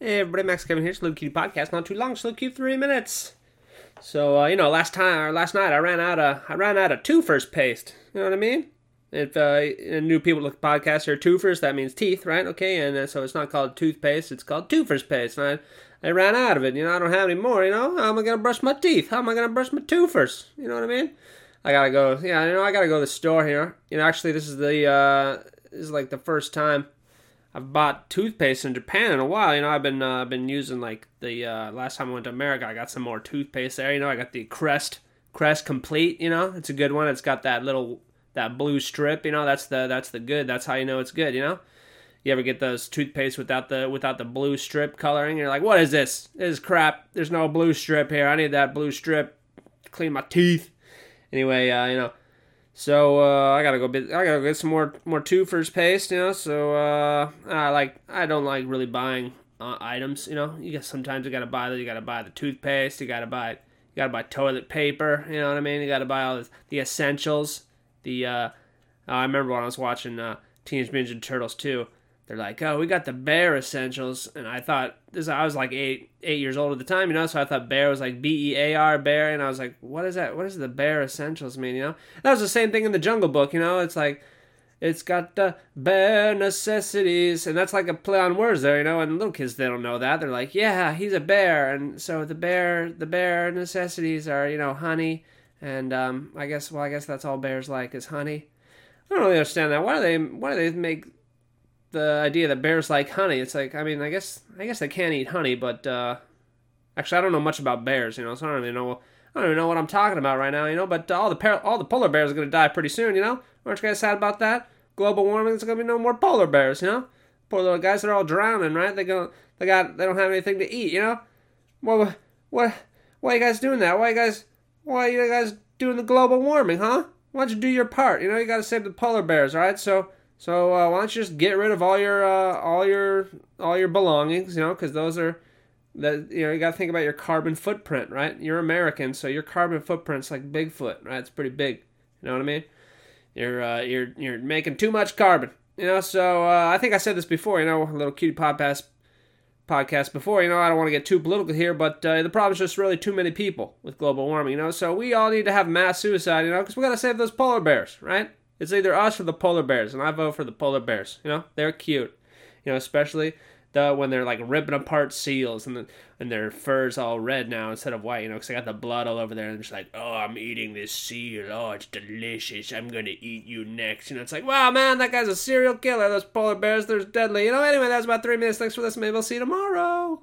Hey everybody, Max Kevin here. Slow Cutie Podcast. Not too long, slow cute three minutes. So uh, you know, last time or last night I ran out of I ran out of toofers paste. You know what I mean? If uh, new people look at podcasts here, toofers that means teeth, right? Okay, and uh, so it's not called toothpaste, it's called toofers paste. And I, I ran out of it. You know, I don't have any more. You know, how am I gonna brush my teeth? How am I gonna brush my toofers? You know what I mean? I gotta go. Yeah, you know, I gotta go to the store here. You know, actually, this is the uh, this is like the first time I've bought toothpaste in Japan in a while. You know, I've been uh, been using like the uh, last time I went to America, I got some more toothpaste there. You know, I got the Crest Crest Complete. You know, it's a good one. It's got that little that blue strip. You know, that's the that's the good. That's how you know it's good. You know, you ever get those toothpaste without the without the blue strip coloring? You're like, what is this? This is crap. There's no blue strip here. I need that blue strip to clean my teeth. Anyway, uh, you know so uh, I gotta go. Bit, I gotta get some more more toofers paste, you know. So uh, I like I don't like really buying uh, items, you know. You guess sometimes you gotta buy the you gotta buy the toothpaste, you gotta buy you gotta buy toilet paper, you know what I mean. You gotta buy all the, the essentials. The uh, I remember when I was watching uh, Teenage Mutant Ninja Turtles 2 they're like, oh, we got the bear essentials, and I thought this. I was like eight eight years old at the time, you know, so I thought bear was like B E A R bear, and I was like, what is that? What does the bear essentials mean? You know, that was the same thing in the Jungle Book. You know, it's like it's got the bare necessities, and that's like a play on words there, you know. And little kids they don't know that. They're like, yeah, he's a bear, and so the bear the bear necessities are you know honey, and um, I guess well I guess that's all bears like is honey. I don't really understand that. Why do they why do they make the idea that bears like honey. It's like I mean, I guess I guess they can't eat honey, but uh, actually, I don't know much about bears, you know, so I don't even know. I don't even know what I'm talking about right now, you know. But all the par- all the polar bears are gonna die pretty soon, you know. Aren't you guys sad about that? Global warming, there's gonna be no more polar bears, you know. Poor little guys, they're all drowning, right? They go, they got, they don't have anything to eat, you know. What, what, why are you guys doing that? Why you guys, why are you guys doing the global warming, huh? Why don't you do your part? You know, you gotta save the polar bears, all right? So so uh, why don't you just get rid of all your uh, all your all your belongings, you know, because those are that you know you got to think about your carbon footprint, right? You're American, so your carbon footprint's like Bigfoot, right? It's pretty big. You know what I mean? You're uh, you're you're making too much carbon, you know. So uh, I think I said this before, you know, a little cutie podcast podcast before. You know, I don't want to get too political here, but uh, the problem is just really too many people with global warming. You know, so we all need to have mass suicide. You know, because we got to save those polar bears, right? It's either us or the polar bears, and I vote for the polar bears. You know, they're cute. You know, especially the when they're like ripping apart seals and the, and their fur's all red now instead of white. You know, because they got the blood all over there, and it's like, oh, I'm eating this seal. Oh, it's delicious. I'm gonna eat you next. You know, it's like, wow, man, that guy's a serial killer. Those polar bears, they're deadly. You know. Anyway, that's about three minutes. Thanks for listening. Maybe we'll see you tomorrow.